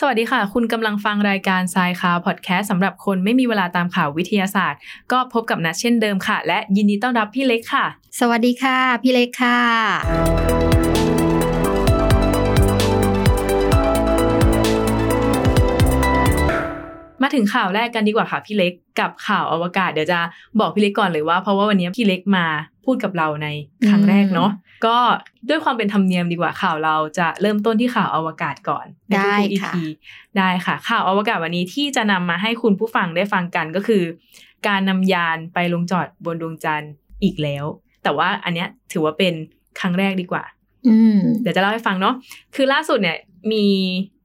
สวัสดีค่ะ คุณกำลังฟังรายการทรายข่าวพอดแคสต์สำหรับคนไม่มีเวลาตามข่าววิทยาศาสตร์ ก็พบกับนัดเช่นเดิมค่ะ และยินดีต้อนรับพี่เล็กค่ะ สวัสดีค่ะ พี่เล็กค่ะ มาถึงข่าวแรกกันดีกว่าค่ะพี่เล็กกับข่าวอวกาศเดี๋ยวจะบอกพี่เล็กก่อนเลยว่าเพราะว่าวันนี้พี่เล็กมา พูดกับเราในครั้งแรกเนาะก็ด้วยความเป็นธรรมเนียมดีกว่าข่าวเราจะเริ่มต้นที่ข่าวอวกาศก่อนในทุกได้ๆค่ะ EP ได้ค่ะ ข่าวอวกาศวันนี้ที่จะนำมาให้คุณผู้ฟังได้ฟังกันก็คือ การนำยานไปลงจอดบนดวงจันทร์อีกแล้ว แต่ว่าอันเนี้ยถือว่าเป็นครั้งแรกดีกว่า อืมเดี๋ยวจะเล่าให้ฟังเนาะคือล่าสุดเนี่ยมี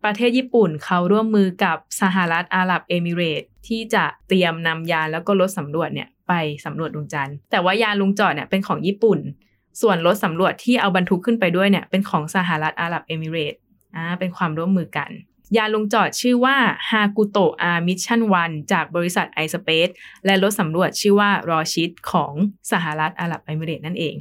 ประเทศญี่ปุ่นเขาร่วมมือกับสหรัฐอาหรับเอมิเรตส์ที่จะเตรียมนำยานแล้วก็รถสำรวจเนี่ย ไปสำรวจดวงจันทร์แต่ว่ายานลงจอดเนี่ยเป็นของญี่ปุ่น ส่วนรถสำรวจที่เอาบรรทุกขึ้นไปด้วยเนี่ยเป็นของสหรัฐอาหรับเอมิเรต์อ่าเป็นความร่วมมือกัน ยานลงจอดชื่อว่า Hakuto-R Mission One จากบริษัท ispace และรถสำรวจชื่อว่า Rashid ของสหรัฐอาหรับเอมิเรต์นั่นเอง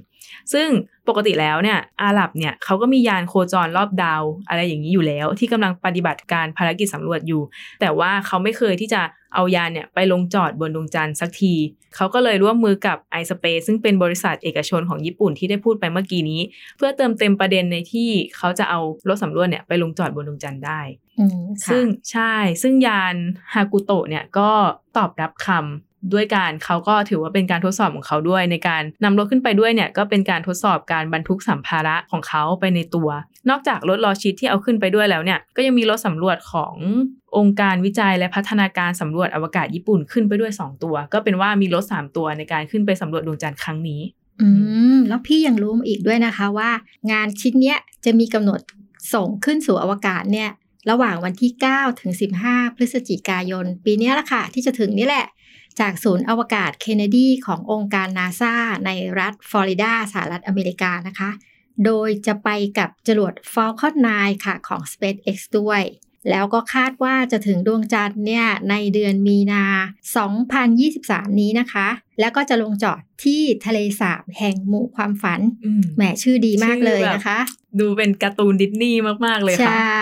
ซึ่งปกติแล้วเนี่ยอาหรับเนี่ยเขาก็มียานโคจรรอบดาวอะไรอย่างนี้อยู่แล้ว ที่กำลังปฏิบัติการภารกิจสำรวจอยู่ แต่ว่าเขาไม่เคยที่จะเอายานเนี่ยไปลงจอดบนดวงจันทร์สักที เขาก็เลยร่วมมือกับ iSpace ซึ่งเป็นบริษัทเอกชนของญี่ปุ่นที่ได้พูดไปเมื่อกี้นี้ เพื่อเติมเต็มประเด็นในที่เขาจะเอารถสำรวจเนี่ยไปลงจอดบนดวงจันทร์ได้อืมค่ะซึ่งใช่ซึ่งยานฮากุโตะเนี่ยก็ตอบรับคำ ด้วยการเขาก็ถือว่าเป็นการทดสอบของเขาด้วย ในการนำรถขึ้นไปด้วยเนี่ยก็เป็นการทดสอบการบรรทุกสัมภาระของเขาไปในตัว นอกจากรถลอชิดที่เอาขึ้นไปด้วยแล้วเนี่ยก็ยังมีรถสำรวจขององค์การวิจัยและพัฒนาการสำรวจอวกาศญี่ปุ่นขึ้นไปด้วย 2 ตัว ก็เป็นว่ามีรถ 3 ตัวในการขึ้นไปสำรวจดวงจันทร์ครั้งนี้ อืม แล้วพี่ยังรู้อีกด้วยนะคะว่า งานชิ้นเนี้ยจะมีกำหนดส่งขึ้นสู่อวกาศเนี่ยระหว่างวันที่ 9 ถึง 15 พฤศจิกายน ปีนี้ละค่ะ ที่จะถึงนี่แหละ จากศูนย์อวกาศเคนเนดีขององค์การนาซาในรัฐฟลอริดาสหรัฐอเมริกานะคะ โดยจะไปกับจรวด Falcon 9 ค่ะของ SpaceX ด้วย แล้วก็คาดว่าจะถึงดวงจันทร์เนี่ยในเดือนมีนา 2023 นี้นะคะ แล้วก็จะลงจอดที่ทะเลสาบแห่งหมู่ความฝันอืมแหมชื่อดีมากชื่อเลยแบบนะคะ ดูเป็นการ์ตูนดิสนีย์มาก ๆ เลยใชค่ะ่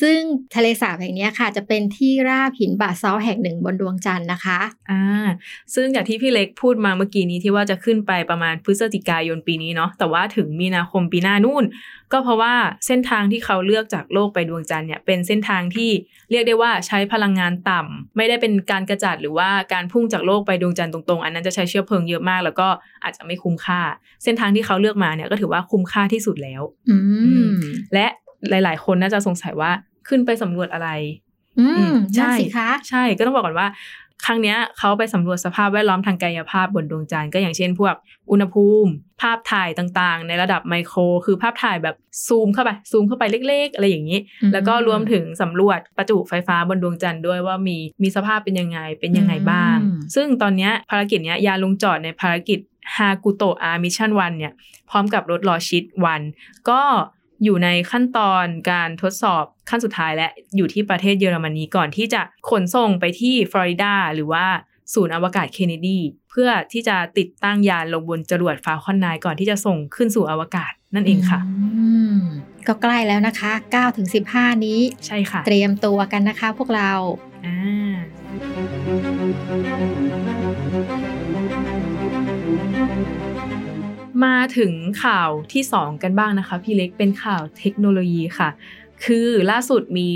ซึ่งทะเลสาบแห่งนี้ค่ะ จะเป็นที่ราบหินบาซอลแห่งหนึ่งบนดวงจันทร์นะคะอ่าซึ่งอย่างที่พี่เล็กพูดมาเมื่อกี้นี้ที่ว่าจะขึ้นไปประมาณพฤศจิกายนปีนี้เนาะแต่ว่าถึงมีนาคมปีหน้านู่น ก็เพราะว่าเส้นทางที่เขาเลือกจากโลกไปดวงจันทร์เนี่ยเป็นเส้นทางที่เรียกได้ว่าใช้พลังงานต่ำไม่ได้เป็นการกระจัดหรือว่าการพุ่งจากโลกไปดวงจันทร์ตรงๆ อันนั้นจะใช้เชื้อเพลิงเยอะมาก แล้วก็อาจจะไม่คุ้มค่า เส้นทางที่เขาเลือกมาเนี่ยก็ถือว่าคุ้มค่าที่สุดแล้วอและ หลาย ๆ คนน่าจะสงสัยว่าขึ้นไปสำรวจอะไร อือืมมนั่นใช่สิคะใช่ก็ต้องบอกก่อนว่า ครั้งเนี้ยเขาไปสำรวจสภาพแวดล้อมทางกายภาพบนดวงจันทร์ก็อย่างเช่น พวกอุณหภูมิ ภาพถ่ายต่างๆ ในระดับไมโคร คือภาพถ่ายแบบซูมเข้าไปซูมเข้าไปเล็ก ๆ อะไรอย่างนี้อืมแล้วก็รวมถึงสำรวจประจุไฟฟ้าบนดวงจันทร์ด้วยว่ามีมีสภาพเป็นยังไงเป็นยังไงบ้างอืมซึ่งตอนเนี้ยภารกิจเนี้ยยานลงจอดในภารกิจฮากุโตะอามิชันวันเนี่ยพร้อมกับรถลอชิดวัน ก็ อยู่ในขั้นตอนการทดสอบขั้นสุดท้ายและอยู่ที่ประเทศเยอรมนีก่อนที่จะขนส่งไปที่ฟลอริดาหรือว่าศูนย์อวกาศเคนเนดีเพื่อที่จะติดตั้งยานลงบนจรวดฟาคอนไนก่อนที่จะส่งขึ้นสู่อวกาศนั่นเองค่ะอืมก็ใกล้แล้วนะคะ9ถึง15 นี้ ใช่ค่ะ เตรียมตัวกันนะคะพวกเราอ่า มาถึงข่าวที่ 2 กันบ้างนะคะ พี่เล็กเป็นข่าวเทคโนโลยีค่ะ คือล่าสุดมี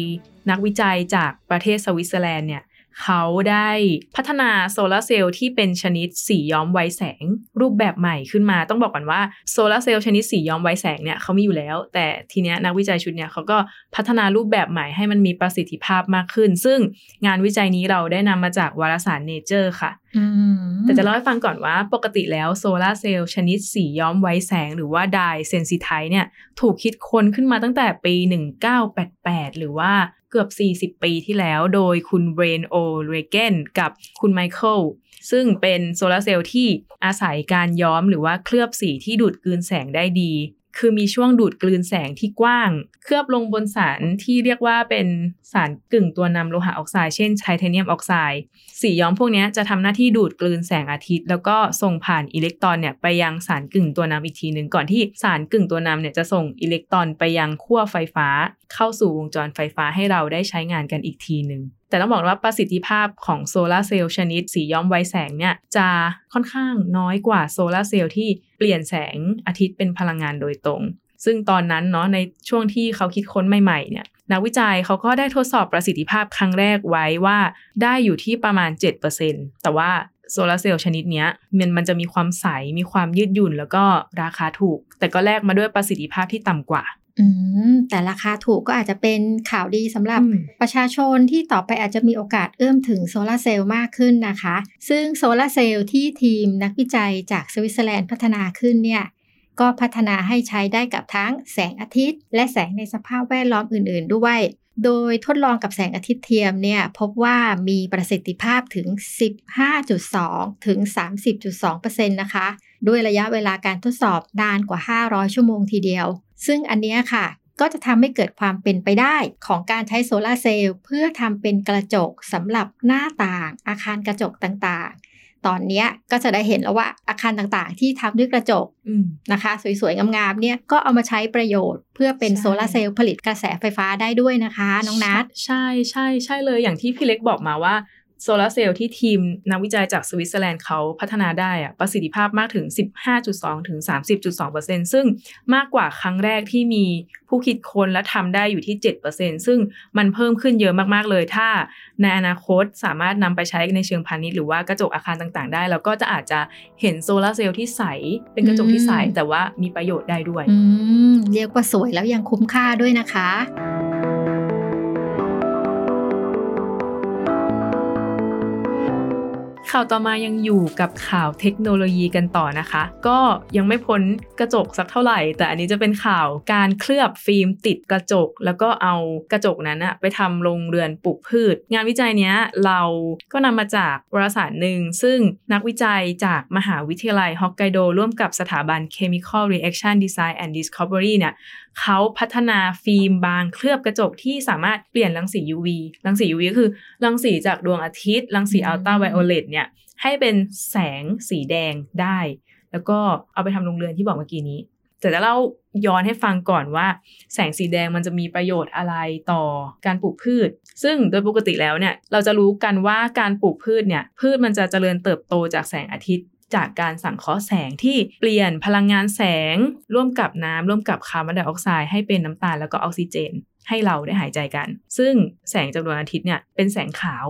นักวิจัยจากประเทศสวิตเซอร์แลนด์เนี่ย เขาได้พัฒนาโซลาร์เซลล์ที่เป็นชนิดสีย้อมไวแสงรูปแบบใหม่ขึ้นมาต้องบอกก่อนว่าโซลาร์เซลล์ชนิดสีย้อมไวแสงเนี่ยเขามีอยู่แล้ว แต่ทีเนี้ยนักวิจัยชุดเนี่ยเขาก็พัฒนารูปแบบใหม่ให้มันมีประสิทธิภาพมากขึ้น ซึ่งงานวิจัยนี้เราได้นำมาจากวารสาร Nature ค่ะอืมแต่จะเล่าให้ฟังก่อนว่าปกติแล้วโซลาร์เซลล์ชนิดสีย้อมไวแสงหรือว่า dye-sensitized เนี่ยถูกคิดค้นขึ้นมาตั้งแต่ปี 1988 หรือว่าเกือบ 40 ปีที่แล้วโดยคุณ Brian O'Regan กับคุณไมเคิลซึ่งเป็นโซลาร์เซลล์ที่อาศัยการย้อมหรือว่าเคลือบสีที่ดูดกลืนแสงได้ดี คือมีช่วงดูดกลืนแสงที่กว้าง เคลือบลงบนสารที่เรียกว่าเป็นสารกึ่งตัวนำโลหะออกไซด์เช่นไทเทเนียมออกไซด์สีย้อมพวกนี้จะทำหน้าที่ดูดกลืนแสงอาทิตย์ แล้วก็ส่งผ่านอิเล็กตรอนเนี่ยไปยังสารกึ่งตัวนำอีกทีหนึ่งก่อนที่สารกึ่งตัวนำเนี่ยจะส่งอิเล็กตรอนไปยังขั้วไฟฟ้า เข้าสู่วงจรไฟฟ้าให้เราได้ใช้งานกันอีกทีหนึ่ง แต่ต้องบอกว่าประสิทธิภาพของโซลาร์เซลล์ชนิดสีย้อมไวแสงเนี่ยจะค่อนข้างน้อยกว่าโซลาร์เซลล์ที่เปลี่ยนแสงอาทิตย์เป็นพลังงานโดยตรง ซึ่งตอนนั้นเนาะในช่วงที่เขาคิดค้นใหม่ๆเนี่ยนักวิจัยเขาก็ได้ทดสอบประสิทธิภาพครั้งแรกไว้ว่าได้อยู่ที่ประมาณ 7%แต่ว่าโซลาร์เซลล์ชนิดนี้มันมันจะมีความใส มีความยืดหยุ่น แล้วก็ราคาถูก แต่ก็แลกมาด้วยประสิทธิภาพที่ต่ำกว่า แต่ราคาถูกก็อาจจะเป็นข่าวดีสำหรับอืมประชาชนที่ต่อไปอาจจะมีโอกาสเอื้อมถึงโซลาร์เซลล์มากขึ้นนะคะ ซึ่งโซลาร์เซลล์ที่ทีมนักวิจัยจากสวิตเซอร์แลนด์พัฒนาขึ้นเนี่ยก็พัฒนาให้ใช้ได้กับทั้งแสงอาทิตย์ และแสงในสภาพแวดล้อมอื่น ๆ ด้วย โดยทดลองกับแสงอาทิตย์เทียมเนี่ยพบว่ามีประสิทธิภาพถึง 15.2 ถึง 30.2%นะคะ ด้วยระยะเวลาการทดสอบนานกว่า 500 ชั่วโมงทีเดียว ซึ่งอันเนี้ยค่ะ ก็จะทำให้เกิดความเป็นไปได้ของการใช้โซลาร์เซลล์เพื่อทำเป็นกระจกสำหรับหน้าต่าง อาคารกระจกต่างๆ ตอนเนี้ยก็จะได้เห็นแล้วว่าอาคารต่างๆ ที่ทำด้วยกระจกอืมนะคะ สวยๆ งามๆเนี่ยก็เอามาใช้ประโยชน์ เพื่อเป็นใช่โซลาร์เซลล์ผลิตกระแสไฟฟ้าได้ด้วยนะคะ น้องนัทใช่ใช่ใช่เลยอย่างที่พี่เล็กบอกมาว่า โซลาร์เซลล์ที่ทีมนักวิจัยจากสวิตเซอร์แลนด์เขาพัฒนาได้อะประสิทธิภาพมากถึง 15.2 ถึง 30.2%ซึ่งมากกว่าครั้งแรกที่มีผู้คิดค้นและทำได้อยู่ที่ 7%ซึ่งมันเพิ่มขึ้นเยอะมากๆเลย ถ้าในอนาคตสามารถนำไปใช้ในเชิงพาณิชย์หรือว่ากระจกอาคารต่างๆ ได้ แล้วก็จะอาจจะเห็นโซลาร์เซลล์ที่ใส เป็นกระจกที่ใสแต่ว่ามีประโยชน์ได้ด้วยอืมเรียกว่าสวยแล้วยังคุ้มค่าด้วยนะคะ ข่าวต่อมายังอยู่กับข่าวเทคโนโลยีกันต่อนะคะ ก็ยังไม่พ้นกระจกสักเท่าไหร่ แต่อันนี้จะเป็นข่าวการเคลือบฟิล์มติดกระจก แล้วก็เอากระจกนั้นอะไปทำโรงเรือนปลูกพืช งานวิจัยเนี้ยเราก็นำมาจากวารสารหนึ่ง ซึ่งนักวิจัยจากมหาวิทยาลัยฮอกไกโดร่วมกับสถาบัน Chemical Reaction Design and Discovery เนี่ยเขาพัฒนาฟิล์มบางเคลือบกระจกที่สามารถเปลี่ยนรังสี UV รังสี UV ก็คือรังสีจากดวงอาทิตย์รังสีอัลตราไวโอเลตเนี่ยให้เป็นแสงสีแดงได้ แล้วก็เอาไปทำโรงเรือนที่บอกเมื่อกี้นี้แต่จะเล่าย้อนให้ฟังก่อนว่า แสงสีแดงมันจะมีประโยชน์อะไรต่อการปลูกพืช ซึ่งโดยปกติแล้วเนี่ยเราจะรู้กันว่าการปลูกพืชเนี่ยพืชมันจะเจริญเติบโตจากแสงอาทิตย์จากการสังเคราะห์แสงที่เปลี่ยนพลังงานแสง ร่วมกับน้ำร่วมกับคาร์บอนไดออกไซด์ให้เป็นน้ำตาลแล้วก็ออกซิเจน ให้เราได้หายใจกัน ซึ่งแสงจากดวงอาทิตย์เนี่ยเป็นแสงขาว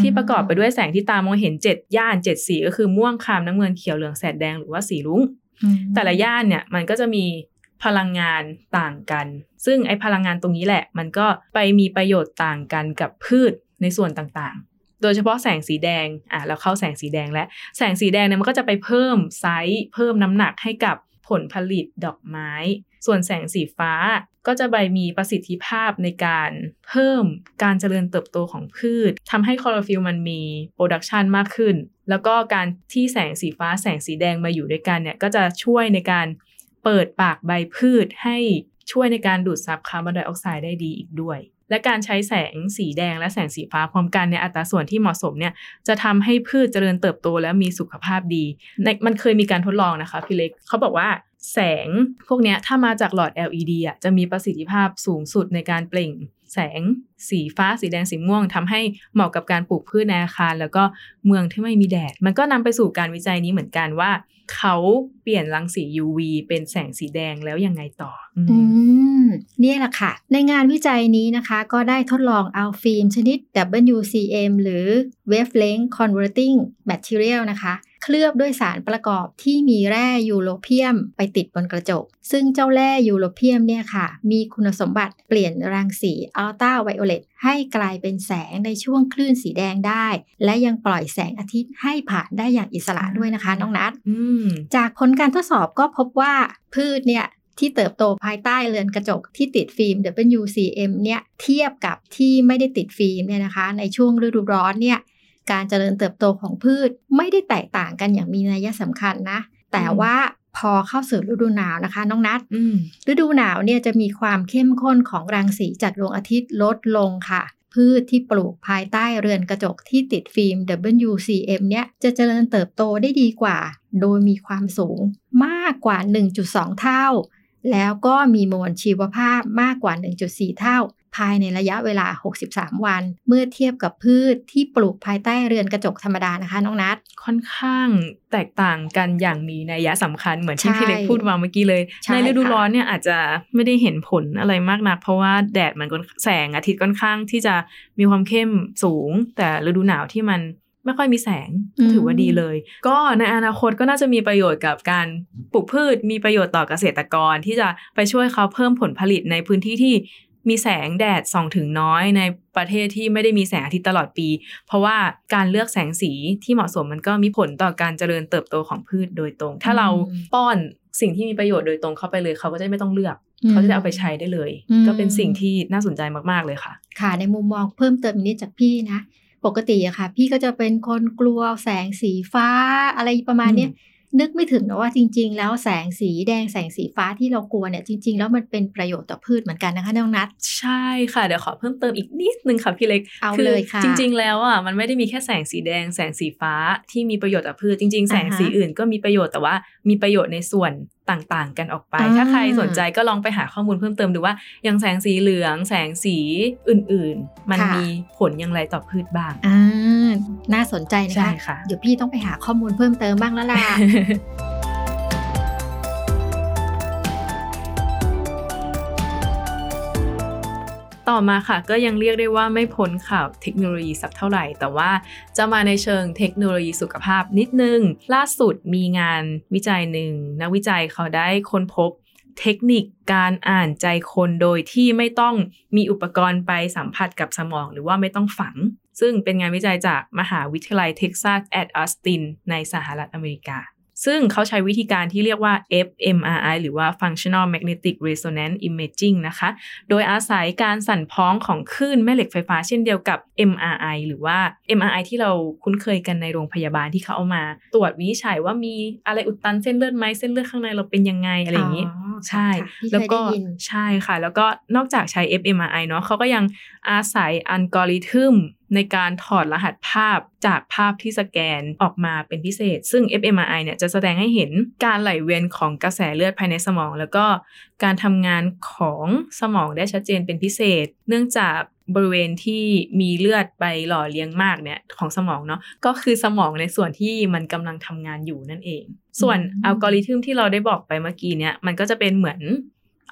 ที่ประกอบไปด้วยแสงที่ตามองเห็น 7 ย่าน 7 สีก็คือม่วงครามน้ำเงินเขียวเหลืองแสดแดงหรือว่าสีรุ้งอืมแต่ละย่านเนี่ยมันก็จะมีพลังงานต่างกัน ซึ่งไอ้พลังงานตรงนี้แหละ มันก็ไปมีประโยชน์ต่างกันกับพืชในส่วนต่างๆ โดยเฉพาะแสงสีแดง อะเราเข้าแสงสีแดงแล้ว แสงสีแดงเนี่ยมันก็จะไปเพิ่มไซส์ เพิ่มน้ำหนักให้กับผลผลิตดอกไม้ ส่วนแสงสีฟ้า ก็จะไปมีประสิทธิภาพในการเพิ่มการเจริญเติบโตของพืชทำให้คลอโรฟิลมันมีproduction มากขึ้น แล้วก็การที่แสงสีฟ้าแสงสีแดงมาอยู่ด้วยกันเนี่ยก็จะช่วยในการเปิดปากใบพืชให้ช่วยในการดูดซับคาร์บอนไดออกไซด์ได้ดีอีกด้วย และการใช้แสงสีแดงและแสงสีฟ้าพร้อมกันในอัตราส่วนที่เหมาะสมเนี่ยจะทำให้พืชเจริญเติบโตและมีสุขภาพดีในมันเคยมีการทดลองนะคะพี่เล็กเขาบอกว่า แสง พวกนี้ถ้ามาจากหลอด LED อะจะมีประสิทธิภาพสูงสุดในการเปล่ง แสง สีฟ้า สีแดง สีม่วงทำให้เหมาะกับการปลูกพืชในอาคาร แล้วก็เมืองที่ไม่มีแดด มันก็นำไปสู่การวิจัยนี้เหมือนกันว่า เขาเปลี่ยนรังสี UV เป็นแสงสีแดงแล้วยังไงต่อ อืมอืมเนี่ยแหละค่ะ ในงานวิจัยนี้นะคะ ก็ได้ทดลองเอาฟิล์มชนิด WCM หรือ Wavelength Converting Material นะคะ เคลือบด้วยสารประกอบที่มีแร่ยูโรเพียมไปติดบนกระจก ซึ่งเจ้าแร่ยูโรเพียมเนี่ยค่ะ มีคุณสมบัติเปลี่ยนรังสีอัลตราไวโอเลตให้กลายเป็นแสงในช่วงคลื่นสีแดงได้ และยังปล่อยแสงอาทิตย์ให้ผ่านได้อย่างอิสระด้วยนะคะ น้องนัทอืมจากผลการทดสอบก็พบว่าพืชเนี่ยที่เติบโตภายใต้เรือนกระจกที่ติดฟิล์ม WCM เนี่ยเทียบกับที่ไม่ได้ติดฟิล์มเนี่ยนะคะ ในช่วงฤดูร้อนเนี่ย การเจริญเติบโตของพืชไม่ได้แตกต่างกันอย่างมีนัยสำคัญนะ แต่ว่าพพอเข้าสู่ฤดูหนาวนะคะ น้องนัดอืมฤดูหนาวเนี่ยจะมีความเข้มข้นของรังสีจากดวงอาทิตย์ลดลงค่ะ พืชที่ปลูกภายใต้เรือนกระจกที่ติดฟิล์ม WCM เนี่ยจะเจริญเติบโตได้ดีกว่า โดยมีความสูงมากกว่า 1.2 เท่า แล้วก็มีมวลชีวภาพมากกว่า 1.4 เท่า ภายในระยะเวลา 63 วัน เมื่อเทียบกับพืชที่ปลูกภายใต้เรือนกระจกธรรมดานะคะ น้องนัดค่อนข้างแตกต่างกันอย่างมีนัยยะสำคัญเหมือนที่ใช่พี่เล็กพูดมาเมื่อกี้เลยใช่ในฤดูค่ะร้อนเนี่ยอาจจะไม่ได้เห็นผลอะไรมากนัก เพราะว่าแดดมันก็แสงอาทิตย์ค่อนข้างที่จะมีความเข้มสูง แต่ฤดูหนาวที่มันไม่ค่อยมีแสงก็ถือว่าดีเลย ก็ในอนาคตก็น่าจะมีประโยชน์กับการปลูกพืช มีประโยชน์ต่อเกษตรกรที่จะไปช่วยเขาเพิ่มผลผลิตในพื้นที่ที่ มีแสงแดดส่องถึงน้อยในประเทศที่ไม่ได้มีแสงอาทิตย์ตลอดปี เพราะว่าการเลือกแสงสีที่เหมาะสมมันก็มีผลต่อการเจริญเติบโตของพืชโดยตรง ถ้าเราอืมป้อนสิ่งที่มีประโยชน์โดยตรงเข้าไปเลยเขาก็จะไม่ต้องเลือกอืมเขาจะได้เอาไปใช้ได้เลยอืมก็เป็นสิ่งที่น่าสนใจมากๆเลยค่ะ ค่ะในมุมมองเพิ่มเติมอีกนิดจากพี่นะ ปกติอะค่ะ พี่ก็จะเป็นคนกลัวแสงสีฟ้าอะไรประมาณเนี้ย นึกไม่ถึงนะว่าจริง ๆ แล้วแสงสีแดงแสงสีฟ้าที่เรากลัวเนี่ยจริง ๆ แล้วมันเป็นประโยชน์ต่อพืชเหมือนกันนะคะน้องนัทใช่ค่ะ เดี๋ยวขอเพิ่มเติมอีกนิดนึงค่ะพี่เล็กเอาเลยค่ะจริง ๆ แล้วอะมันไม่ได้มีแค่แสงสีแดงแสงสีฟ้าที่มีประโยชน์ต่อพืชจริง ๆ แสงอ่าฮะสีอื่นก็มีประโยชน์แต่ว่ามีประโยชน์ในส่วน ต่างๆ กันออกไปอ่าถ้าใครสนใจก็ลองไปหาข้อมูลเพิ่มเติมดูว่าอย่างแสงสีเหลือง แสงสีอื่นๆ มันค่ะมีผลอย่างไรต่อพืชบ้างอ่าน่าสนใจนะใช่คะค่ะเดี๋ยวพี่ต้องไปหาข้อมูลเพิ่มเติมบ้างแล้วล่ะ ต่อมาค่ะ ก็ยังเรียกได้ว่าไม่พ้นข่าวเทคโนโลยีสักเท่าไหร่ แต่ว่าจะมาในเชิงเทคโนโลยีสุขภาพนิดนึง ล่าสุดมีงานวิจัยหนึ่งนักวิจัยเขาได้ค้นพบเทคนิคการอ่านใจคนโดยที่ไม่ต้องมีอุปกรณ์ไปสัมผัสกับสมองหรือว่าไม่ต้องฝัง ซึ่งเป็นงานวิจัยจากมหาวิทยาลัย Texas at Austin ในสหรัฐอเมริกา ซึ่งเขาใช้วิธีการที่เรียกว่า fMRI หรือว่า Functional Magnetic Resonance Imaging นะคะ โดยอาศัยการสั่นพ้องของคลื่นแม่เหล็กไฟฟ้าเช่นเดียวกับ MRI หรือว่า MRI ที่เราคุ้นเคยกันในโรงพยาบาลที่เขาเอามา ตรวจวินิจฉัยว่ามีอะไรอุดตันเส้นเลือดไหมเส้นเลือดข้างในเราเป็นยังไงอะไรอย่างนี้อ๋อใช่ค่ะพี่เคยแล้วก็ได้ยินใช่ค่ะ แล้วก็นอกจากใช้ fMRI เนาะเขาก็ยังอาศัยอัลกอริทึม ในการถอดรหัสภาพจากภาพที่สแกนออกมาเป็นพิเศษ ซึ่ง fMRI เนี่ยจะแสดงให้เห็นการไหลเวียนของกระแสเลือดภายในสมอง แล้วก็การทำงานของสมองได้ชัดเจนเป็นพิเศษ เนื่องจากบริเวณที่มีเลือดไปหล่อเลี้ยงมากเนี่ยของสมองเนาะก็คือสมองในส่วนที่มันกำลังทำงานอยู่นั่นเอง ส่วนอืมอัลกอริทึมที่เราได้บอกไปเมื่อกี้เนี่ยมันก็จะเป็นเหมือน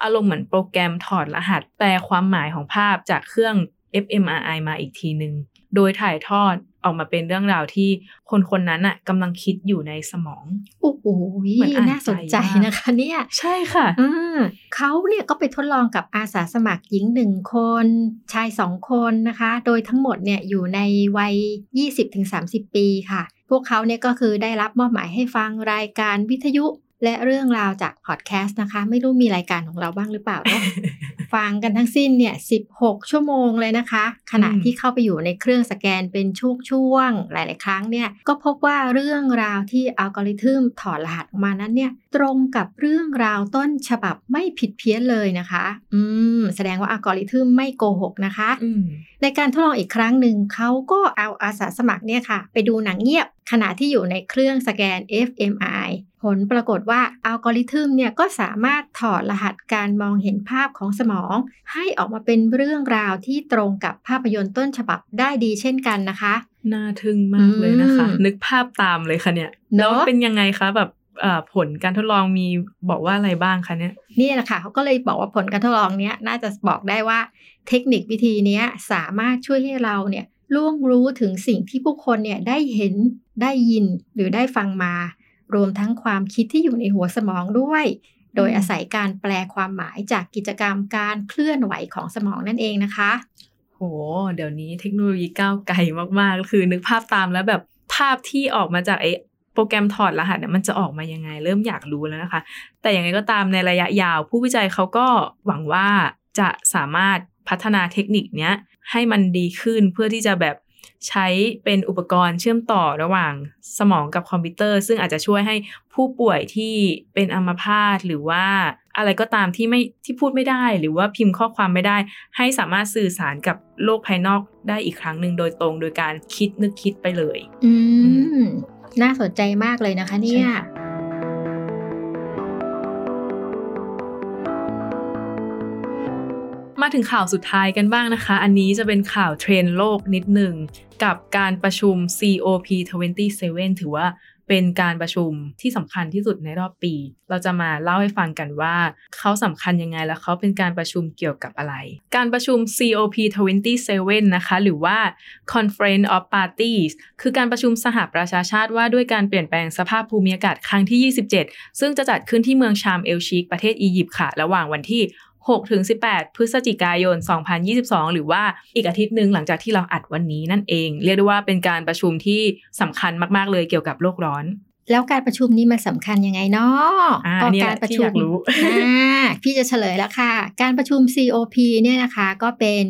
อารมณ์เหมือนโปรแกรมถอดรหัส แปลความหมายของภาพจากเครื่อง fMRI มาอีกทีหนึ่ง โดยถ่ายทอดออกมาเป็นเรื่องราวที่คนคนนั้นน่ะกำลังคิดอยู่ในสมองโอ้โหเหมือนอ่านน่าสนใจใจมากนะคะ เนี่ย ใช่ค่ะอ่าเขาเนี่ยก็ไปทดลองกับอาสาสมัครหญิงหนึ่งคน ชายสองคนนะคะ โดยทั้งหมดเนี่ยอยู่ในวัย 20-30 ปีค่ะ พวกเขาเนี่ยก็คือได้รับมอบหมายให้ฟังรายการวิทยุ และเรื่องราวจากพอดแคสต์นะคะ ไม่รู้มีรายการของเราบ้างหรือเปล่าเนอะฟังกันทั้งสิ้นเนี่ย 16 ชั่วโมงเลยนะคะ ขณะอืมที่เข้าไปอยู่ในเครื่องสแกนเป็นช่วงๆ หลาย ๆ ครั้งเนี่ย ก็พบว่าเรื่องราวที่อัลกอริทึมถอดรหัสออกมานั้นเนี่ย ตรงกับเรื่องราวต้นฉบับไม่ผิดเพี้ยนเลยนะคะ อืม แสดงว่าอัลกอริทึมไม่โกหกนะคะอืมในการทดลองอีกครั้งหนึ่งเขาก็เอาอาสาสมัครเนี่ยค่ะ ไปดูหนังเงียบขณะที่อยู่ในเครื่องสแกน fMRI ผลปรากฏว่าอัลกอริทึมเนี่ยก็สามารถถอดรหัสการมองเห็นภาพของสมอง ให้ออกมาเป็นเรื่องราวที่ตรงกับภาพยนตร์ต้นฉบับได้ดีเช่นกันนะคะ น่าทึ่งมากเลยนะคะอืมนึกภาพตามเลยค่ะเนี่ยเนอะแล้วเป็นยังไงคะแบบเอ่อผลการทดลองมีบอกว่าอะไรบ้างคะเนี่ยนี่แหละค่ะเขาก็เลยบอกว่าผลการทดลองเนี้ยน่าจะบอกได้ว่าเทคนิควิธีเนี้ยสามารถช่วยให้เราเนี่ยล่วงรู้ถึงสิ่งที่ผู้คนเนี่ยได้เห็นได้ยินหรือได้ฟังมา รวมทั้งความคิดที่อยู่ในหัวสมองด้วย โดยอาศัยการแปลความหมายจากกิจกรรมการเคลื่อนไหวของสมองนั่นเองนะคะ โห เดี๋ยวนี้เทคโนโลยีก้าวไกลมากๆ คือนึกภาพตามแล้วแบบภาพที่ออกมาจากไอ้โปรแกรมถอดรหัสเนี่ยมันจะออกมายังไง เริ่มอยากรู้แล้วนะคะ แต่อย่างไรก็ตามในระยะยาว ผู้วิจัยเขาก็หวังว่าจะสามารถพัฒนาเทคนิคเนี้ยให้มันดีขึ้นเพื่อที่จะแบบ ใช้เป็นอุปกรณ์เชื่อมต่อระหว่างสมองกับคอมพิวเตอร์ ซึ่งอาจจะช่วยให้ผู้ป่วยที่เป็นอัมพาตหรือว่าอะไรก็ตามที่ไม่ที่พูดไม่ได้ หรือว่าพิมพ์ข้อความไม่ได้ ให้สามารถสื่อสารกับโลกภายนอกได้อีกครั้งหนึ่งโดยตรง โดยการคิดนึกคิดไปเลย อืม น่าสนใจมากเลยนะคะเนี่ย มาถึงข่าวสุดท้ายกันบ้างนะคะ อันนี้จะเป็นข่าวเทรนโลกนิดหนึ่ง กับการประชุม COP27 ถือว่าเป็นการประชุมที่สำคัญที่สุดในรอบปี เราจะมาเล่าให้ฟังกันว่า เขาสำคัญยังไงและเขาเป็นการประชุมเกี่ยวกับอะไร การประชุม COP27 นะคะ หรือว่า Conference of Parties คือการประชุมสหประชาชาติว่าด้วยการเปลี่ยนแปลงสภาพภูมิอากาศครั้งที่ 27 ซึ่งจะจัดขึ้นที่เมืองชามเอลชิกประเทศอียิปต์ค่ะ ระหว่างวันที่ 6ถึง18 พฤศจิกายน 2022 หรือว่าอีกอาทิตย์หนึ่งหลังจากที่เราอัดวันนี้นั่นเอง เรียกได้ว่าเป็นการประชุมที่สำคัญมาก ๆ เลยเกี่ยวกับโลกร้อนแล้วการประชุมนี้มันสำคัญยังไงเนาะอ่าก็เนี่ยการประที่ชุอยากรู้อ่าพี่จะเฉลยแล้วค่ะ การประชุม COP เนี่ยนะคะ ก็เป็น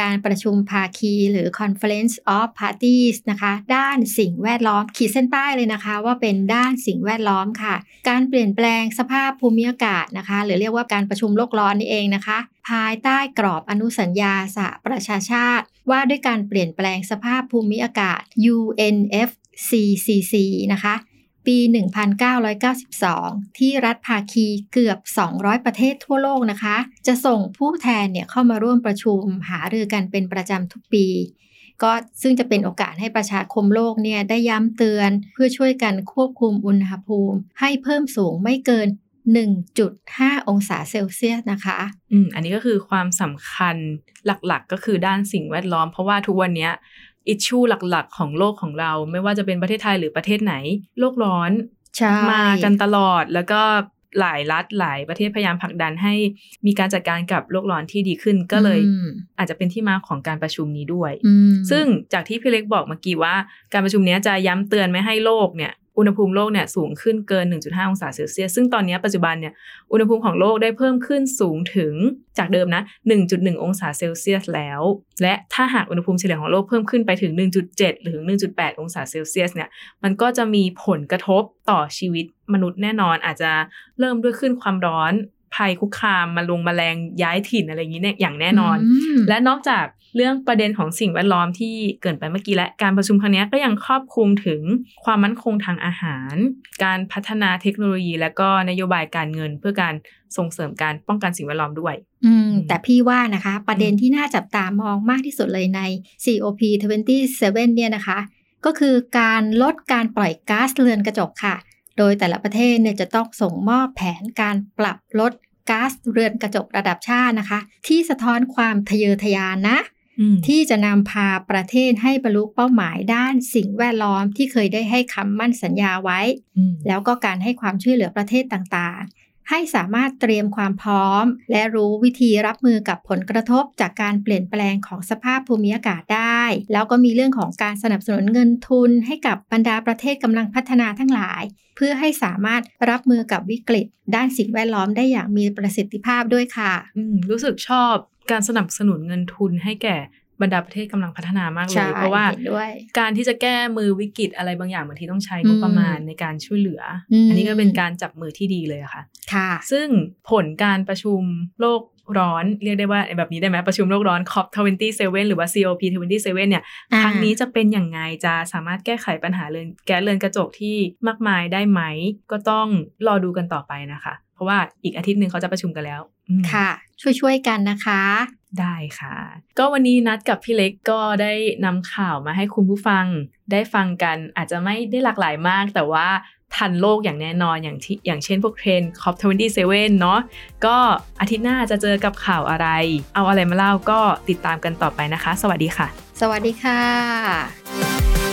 การประชุมภาคีหรือ Conference of Parties นะคะ ด้านสิ่งแวดล้อม ขีดเส้นใต้เลยนะคะ ว่าเป็นด้านสิ่งแวดล้อมค่ะ การเปลี่ยนแปลงสภาพภูมิอากาศนะคะ หรือเรียกว่าการประชุมโลกร้อนนี่เองนะคะ ภายใต้กรอบอนุสัญญาสหประชาชาติ ว่าด้วยการเปลี่ยนแปลงสภาพภูมิอากาศ UNFCCC นะคะ ปี 1992 ที่รัฐภาคีเกือบ 200 ประเทศทั่วโลกนะคะ จะส่งผู้แทนเนี่ยเข้ามาร่วมประชุมหารือกันเป็นประจำทุกปี ก็ซึ่งจะเป็นโอกาสให้ประชาคมโลกเนี่ยได้ย้ำเตือนเพื่อช่วยกันควบคุมอุณหภูมิ ให้เพิ่มสูงไม่เกิน1.5 องศาเซลเซียสนะคะ อืม อันนี้ก็คือความสำคัญหลักๆก็คือด้านสิ่งแวดล้อม เพราะว่าทุกวันเนี้ย อิชชูหลักๆ ของโลกของเรา ไม่ว่าจะเป็นประเทศไทยหรือประเทศไหน โลกร้อนใช่มากันตลอดแล้วก็หลายรัฐหลายประเทศพยายามผลักดันให้มีการจัดการกับโลกร้อนที่ดีขึ้นก็เลยอืมอาจจะเป็นที่มาของการประชุมนี้ด้วยอืมซึ่งจากที่พี่เล็กบอกเมื่อกี้ว่า การประชุมเนี้ยจะย้ำเตือนไม่ให้โลกเนี่ย อุณหภูมิโลกเนี่ยสูงขึ้นเกิน 1.5 องศาเซลเซียส ซึ่งตอนนี้ปัจจุบันเนี่ยอุณหภูมิของโลกได้เพิ่มขึ้นสูงถึงจากเดิมนะ 1.1 องศาเซลเซียสแล้ว และถ้าหากอุณหภูมิเฉลี่ยของโลกเพิ่มขึ้นไปถึง 1.7 หรือ 1.8 องศาเซลเซียสเนี่ยมันก็จะมีผลกระทบต่อชีวิตมนุษย์แน่นอนอาจจะเริ่มด้วยขึ้นความร้อน ภัยคุกคามมาลงแมลงย้ายถิ่นอะไรอย่างนี้เนี่ยอย่างแน่นอนมและนอกจากเรื่องประเด็นของสิ่งแวดล้อมที่เกรินไปเมื่อกี้และการประชุมครั้งนี้ก็ยังครอบคลุมถึงความมั่นคงทางอาหาร การพัฒนาเทคโนโลยี และก็นโยบายการเงินเพื่อการส่งเสริมการป้องกันสิ่งแวดล้อมด้วย อืม แต่พี่ว่านะคะ ประเด็นที่น่าจับตามองมากที่สุดเลยใน COP 27เนี่ยนะคะ ก็คือการลดการปล่อยก๊าซเรือนกระจกค่ะ โดยแต่ละประเทศเนี่ยจะต้องส่งมอบแผนการปรับลดก๊าซเรือนกระจกระดับชาตินะคะ ที่สะท้อนความทะเยอทะยานนะอืมที่จะนำพาประเทศให้บรรลุเป้าหมายด้านสิ่งแวดล้อมที่เคยได้ให้คำมั่นสัญญาไว้อืมแล้วก็การให้ความช่วยเหลือประเทศต่างๆ ให้สามารถเตรียมความพร้อม และรู้วิธีรับมือกับผลกระทบจากการเปลี่ยนแปลงของสภาพภูมิอากาศได้ แล้วก็มีเรื่องของการสนับสนุนเงินทุน ให้กับบรรดาประเทศกำลังพัฒนาทั้งหลาย เพื่อให้สามารถรับมือกับวิกฤต ด้านสิ่งแวดล้อมได้อย่างมีประสิทธิภาพด้วยค่ะ อืมรู้สึกชอบการสนับสนุนเงินทุนให้แก่ บรรดาประเทศกำลังพัฒนามากเลใช่ยเพราะว่าเห็นด้วยการที่จะแก้มือวิกฤตอะไรบางอย่างบางทีต้องใช้งบประมาณในการช่วยเหลืออมอันนี้ก็เป็นการจับมือที่ดีเลยอะค่ะ ค่ะ ซึ่งผลการประชุมโลกร้อนเรียกได้ว่าแบบนี้ได้ไหมประชุมโลกร้อน COP27 หรือว่า COP27 เนี่ยอ่าครั้งนี้จะเป็นอย่างไงจะสามารถแก้ไขปัญหาเรือนแก๊สเรือนกระจกที่มากมายได้ไหม ก็ต้องรอดูกันต่อไปนะคะ เพราะว่าอีกอาทิตย์หนึ่งเขาจะประชุมกันแล้วอืมค่ะ ช่วยๆกันนะคะ ได้ค่ะ ก็วันนี้นัดกับพี่เล็กก็ได้นำข่าวมาให้คุณผู้ฟังได้ฟังกันอาจจะไม่ได้หลากหลายมาก แต่ว่าทันโลกอย่างแน่นอนอย่างที่อย่างเช่นพวกเทรนด์ COP27 เนาะก็อาทิตย์หน้าจะเจอกับข่าวอะไร เอาอะไรมาเล่าก็ติดตามกันต่อไปนะคะ สวัสดีค่ะ สวัสดีค่ะ